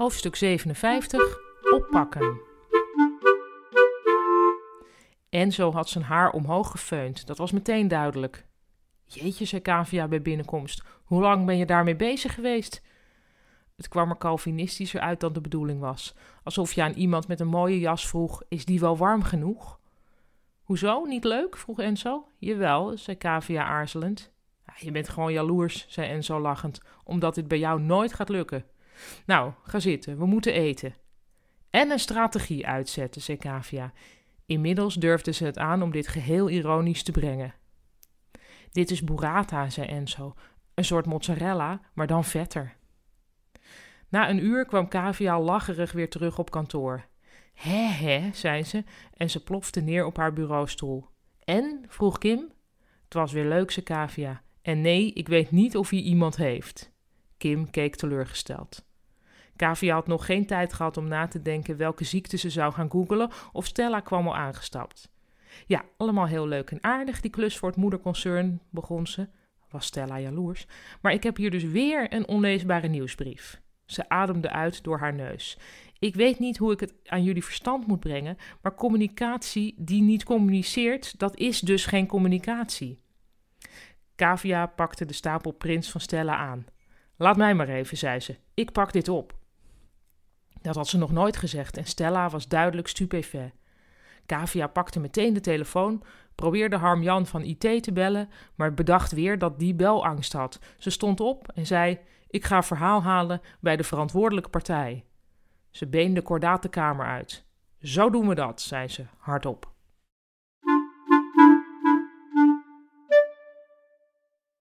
Hoofdstuk 57. Oppakken. Enzo had zijn haar omhoog gefeund. Dat was meteen duidelijk. Jeetje, zei Cavia bij binnenkomst. Hoe lang ben je daarmee bezig geweest? Het kwam er calvinistischer uit dan de bedoeling was. Alsof je aan iemand met een mooie jas vroeg: Is die wel warm genoeg? Hoezo, niet leuk? vroeg Enzo. Jawel, zei Cavia aarzelend. je bent gewoon jaloers, zei Enzo lachend, omdat dit bij jou nooit gaat lukken. Nou, ga zitten, we moeten eten. En een strategie uitzetten, zei Cavia. Inmiddels durfde ze het aan om dit geheel ironisch te brengen. Dit is burrata, zei Enzo. Een soort mozzarella, maar dan vetter. Na een uur kwam Cavia lacherig weer terug op kantoor. Hè, hè, zei ze en ze plofte neer op haar bureaustoel. En? vroeg Kim. Het was weer leuk, zei Cavia. En nee, ik weet niet of hij iemand heeft. Kim keek teleurgesteld. Kavia had nog geen tijd gehad om na te denken welke ziekte ze zou gaan googelen of Stella kwam al aangestapt. Ja, allemaal heel leuk en aardig, die klus voor het moederconcern, begon ze. Was Stella jaloers. Maar ik heb hier dus weer een onleesbare nieuwsbrief. Ze ademde uit door haar neus. Ik weet niet hoe ik het aan jullie verstand moet brengen, maar communicatie die niet communiceert, dat is dus geen communicatie. Kavia pakte de stapel prints van Stella aan. Laat mij maar even, zei ze. Ik pak dit op. Dat had ze nog nooit gezegd en Stella was duidelijk stupefait. Kavia pakte meteen de telefoon, probeerde Harmjan van IT te bellen, maar bedacht weer dat die belangst had. Ze stond op en zei: Ik ga verhaal halen bij de verantwoordelijke partij. Ze beende kordaat de kamer uit. Zo doen we dat, zei ze hardop.